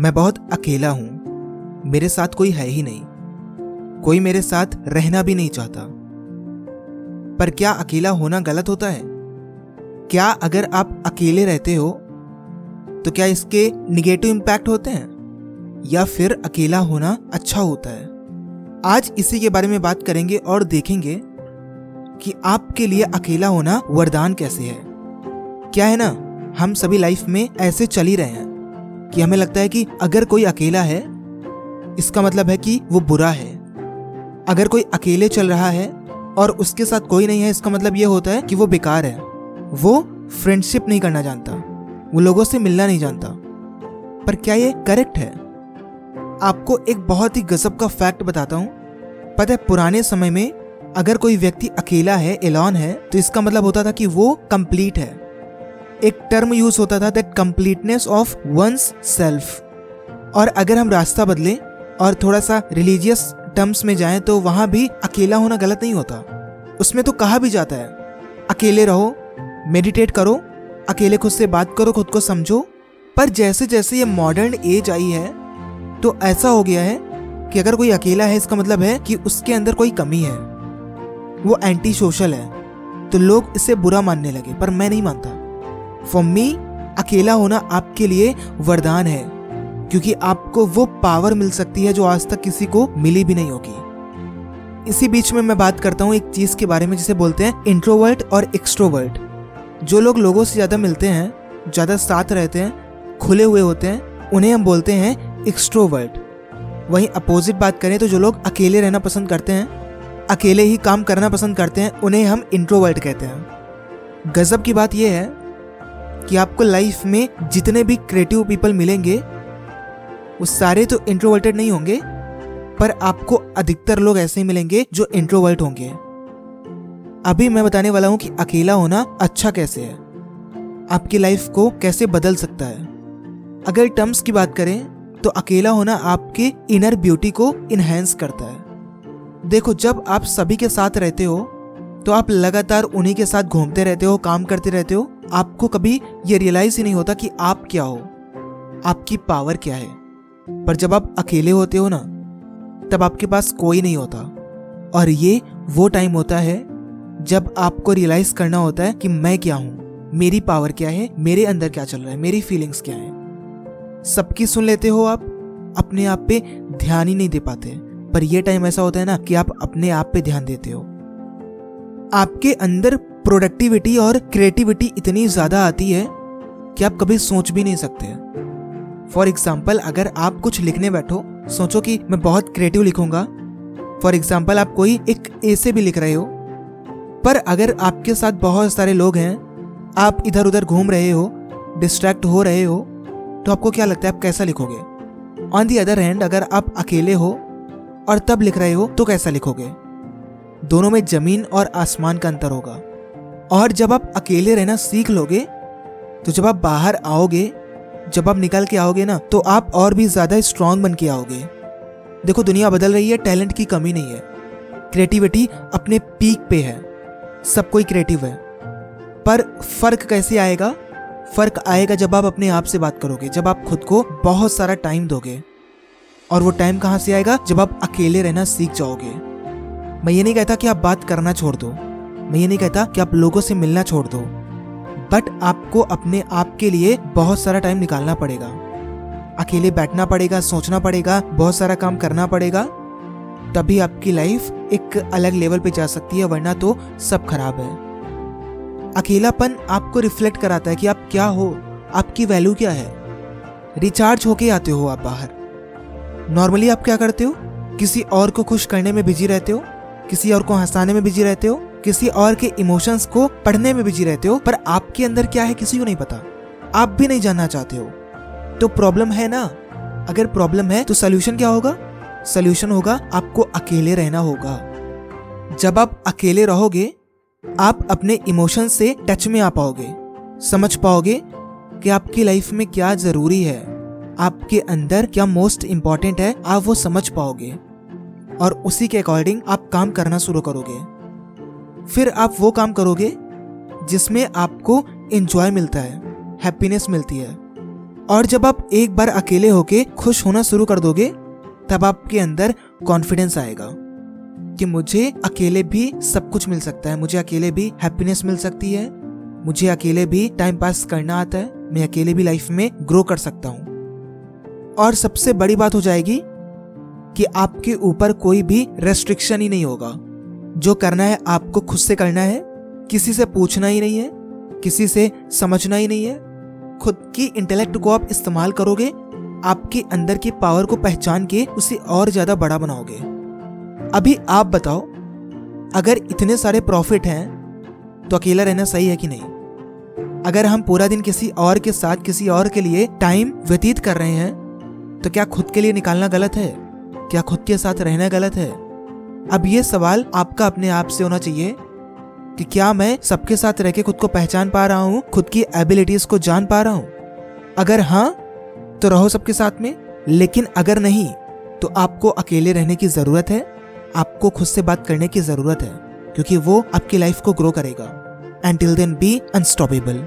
मैं बहुत अकेला हूँ। मेरे साथ कोई है ही नहीं। कोई मेरे साथ रहना भी नहीं चाहता। पर क्या अकेला होना गलत होता है? क्या अगर आप अकेले रहते हो तो क्या इसके निगेटिव इम्पैक्ट होते हैं? या फिर अकेला होना अच्छा होता है? आज इसी के बारे में बात करेंगे और देखेंगे कि आपके लिए अकेला होना वरदान कैसे है। क्या है ना, हम सभी लाइफ में ऐसे चल ही रहे हैं। कि हमें लगता है कि अगर कोई अकेला है, इसका मतलब है कि वो बुरा है। अगर कोई अकेले चल रहा है और उसके साथ कोई नहीं है, इसका मतलब ये होता है कि वो बेकार है। वो फ्रेंडशिप नहीं करना जानता। वो लोगों से मिलना नहीं जानता। पर क्या ये करेक्ट है? आपको एक बहुत ही गजब का फैक्ट बताता हूँ। पता है, पुराने समय में अगर कोई व्यक्ति अकेला है एलॉन है तो इसका मतलब होता था कि वो कंप्लीट है। एक टर्म यूज़ होता था that completeness of one's self और अगर हम रास्ता बदलें और थोड़ा सा रिलीजियस टर्म्स में जाएँ तो वहाँ भी अकेला होना गलत नहीं होता। उसमें तो कहा भी जाता है, अकेले रहो मेडिटेट करो, अकेले खुद से बात करो, खुद को समझो। पर जैसे जैसे ये मॉडर्न एज आई है तो ऐसा हो गया है कि अगर कोई अकेला है, इसका मतलब है कि उसके अंदर कोई कमी है। वो एंटी सोशल है तो लोग इसे बुरा मानने लगे, पर मैं नहीं मानता। फॉर मी अकेला होना आपके लिए वरदान है, क्योंकि आपको वो पावर मिल सकती है जो आज तक किसी को मिली भी नहीं होगी। इसी बीच में मैं बात करता हूँ एक चीज़ के बारे में जिसे बोलते हैं इंट्रोवर्ट और एक्सट्रोवर्ट जो लोग लोगों से ज़्यादा मिलते हैं, ज़्यादा साथ रहते हैं, खुले हुए होते हैं, उन्हें हम बोलते हैं एक्सट्रोवर्ट वहीं अपोजिट बात करें तो जो लोग अकेले रहना पसंद करते हैं, अकेले ही काम करना पसंद करते हैं, उन्हें हम इंट्रोवर्ट कहते हैं। गजब की बात यह है कि आपको लाइफ में जितने भी क्रिएटिव पीपल मिलेंगे, वो सारे तो इंट्रोवर्टेड नहीं होंगे, पर आपको अधिकतर लोग ऐसे ही मिलेंगे जो इंट्रोवर्ट होंगे। अभी मैं बताने वाला हूँ कि अकेला होना अच्छा कैसे है। आपकी लाइफ को कैसे बदल सकता है। अगर टर्म्स की बात करें तो अकेला होना आपके इनर ब्यूटी को इनहेंस करता है। देखो, जब आप सभी के साथ रहते हो तो आप लगातार उन्हीं के साथ घूमते रहते हो, काम करते रहते हो। आपको कभी ये रियलाइज़ ही नहीं होता कि आप क्या हो। आपकी पावर क्या है। पर जब आप अकेले होते हो ना, तब आपके पास कोई नहीं होता। और ये वो टाइम होता है, जब आपको रियलाइज़ करना होता है कि मैं क्या हूँ, मेरी पावर क्या है, मेरे अंदर क्या चल रहा है, मेरी फीलिंग्स क्या है। सबकी सुन लेते हो आप, अपने आप पे ध्यान ही नहीं दे पाते। पर यह टाइम ऐसा होता है ना कि आप अपने आप पे ध्यान देते हो। आपके अंदर प्रोडक्टिविटी और क्रिएटिविटी इतनी ज़्यादा आती है कि आप कभी सोच भी नहीं सकते फॉर एग्ज़ाम्पल अगर आप कुछ लिखने बैठो, सोचो कि मैं बहुत क्रिएटिव लिखूँगा। फॉर एग्ज़ाम्पल आप कोई एक ऐसे भी लिख रहे हो, पर अगर आपके साथ बहुत सारे लोग हैं, आप इधर उधर घूम रहे हो डिस्ट्रैक्ट हो रहे हो तो आपको क्या लगता है आप कैसा लिखोगे? ऑन दी अदर हैंड अगर आप अकेले हो और तब लिख रहे हो तो कैसा लिखोगे? दोनों में ज़मीन और आसमान का अंतर होगा। और जब आप अकेले रहना सीख लोगे तो जब आप बाहर आओगे, जब आप निकल के आओगे ना तो आप और भी ज़्यादा स्ट्रांग बन के आओगे। देखो, दुनिया बदल रही है टैलेंट की कमी नहीं है। क्रिएटिविटी अपने पीक पे है। सब कोई क्रिएटिव है। पर फ़र्क कैसे आएगा? फ़र्क आएगा जब आप अपने आप से बात करोगे, जब आप खुद को बहुत सारा टाइम दोगे। और वो टाइम कहाँ से आएगा? जब आप अकेले रहना सीख जाओगे। मैं ये नहीं कहता कि आप बात करना छोड़ दो। मैं ये नहीं कहता कि आप लोगों से मिलना छोड़ दो। बट आपको अपने आप के लिए बहुत सारा टाइम निकालना पड़ेगा। अकेले बैठना पड़ेगा, सोचना पड़ेगा, बहुत सारा काम करना पड़ेगा। तभी आपकी लाइफ एक अलग लेवल पे जा सकती है, वरना तो सब खराब है। अकेलापन आपको रिफ्लेक्ट कराता है कि आप क्या हो, आपकी वैल्यू क्या है। रिचार्ज होके आते हो आप बाहर। नॉर्मली आप क्या करते हो? किसी और को खुश करने में बिज़ी रहते हो? किसी और को हंसाने में बिज़ी रहते हो? किसी और के इमोशंस को पढ़ने में बिज़ी रहते हो? पर आपके अंदर क्या है किसी को नहीं पता। आप भी नहीं जानना चाहते हो। तो प्रॉब्लम है ना? अगर प्रॉब्लम है तो सोल्यूशन क्या होगा? सोल्यूशन होगा, आपको अकेले रहना होगा। जब आप अकेले रहोगे, आप अपने इमोशन से टच में आ पाओगे। समझ पाओगे कि आपकी लाइफ में क्या ज़रूरी है। आपके अंदर क्या मोस्ट इंपॉर्टेंट है, आप वो समझ पाओगे। और उसी के अकॉर्डिंग आप काम करना शुरू करोगे। फिर आप वो काम करोगे जिसमें आपको इंजॉय मिलता है हैप्पीनेस मिलती है। और जब आप एक बार अकेले होके खुश होना शुरू कर दोगे, तब आपके अंदर कॉन्फिडेंस आएगा कि मुझे अकेले भी सब कुछ मिल सकता है। मुझे अकेले भी हैप्पीनेस मिल सकती है, मुझे अकेले भी टाइम पास करना आता है, मैं अकेले भी लाइफ में ग्रो कर सकता हूँ। और सबसे बड़ी बात हो जाएगी कि आपके ऊपर कोई भी रेस्ट्रिक्शन ही नहीं होगा। जो करना है, आपको खुद से करना है। किसी से पूछना ही नहीं है। किसी से समझना ही नहीं है। खुद की इंटेलेक्ट को आप इस्तेमाल करोगे, आपके अंदर की पावर को पहचान के उसे और ज़्यादा बड़ा बनाओगे। अभी आप बताओ, अगर इतने सारे प्रॉफिट हैं तो अकेला रहना सही है कि नहीं? अगर हम पूरा दिन किसी और के साथ, किसी और के लिए टाइम व्यतीत कर रहे हैं तो क्या खुद के लिए निकालना गलत है? क्या खुद के साथ रहना गलत है? अब ये सवाल आपका अपने आप से होना चाहिए कि क्या मैं सबके साथ रह के खुद को पहचान पा रहा हूँ, खुद की एबिलिटीज को जान पा रहा हूँ? अगर हाँ तो रहो सबके साथ में, लेकिन अगर नहीं तो आपको अकेले रहने की ज़रूरत है, आपको खुद से बात करने की ज़रूरत है, क्योंकि वो आपकी लाइफ को ग्रो करेगा। And till then be unstoppable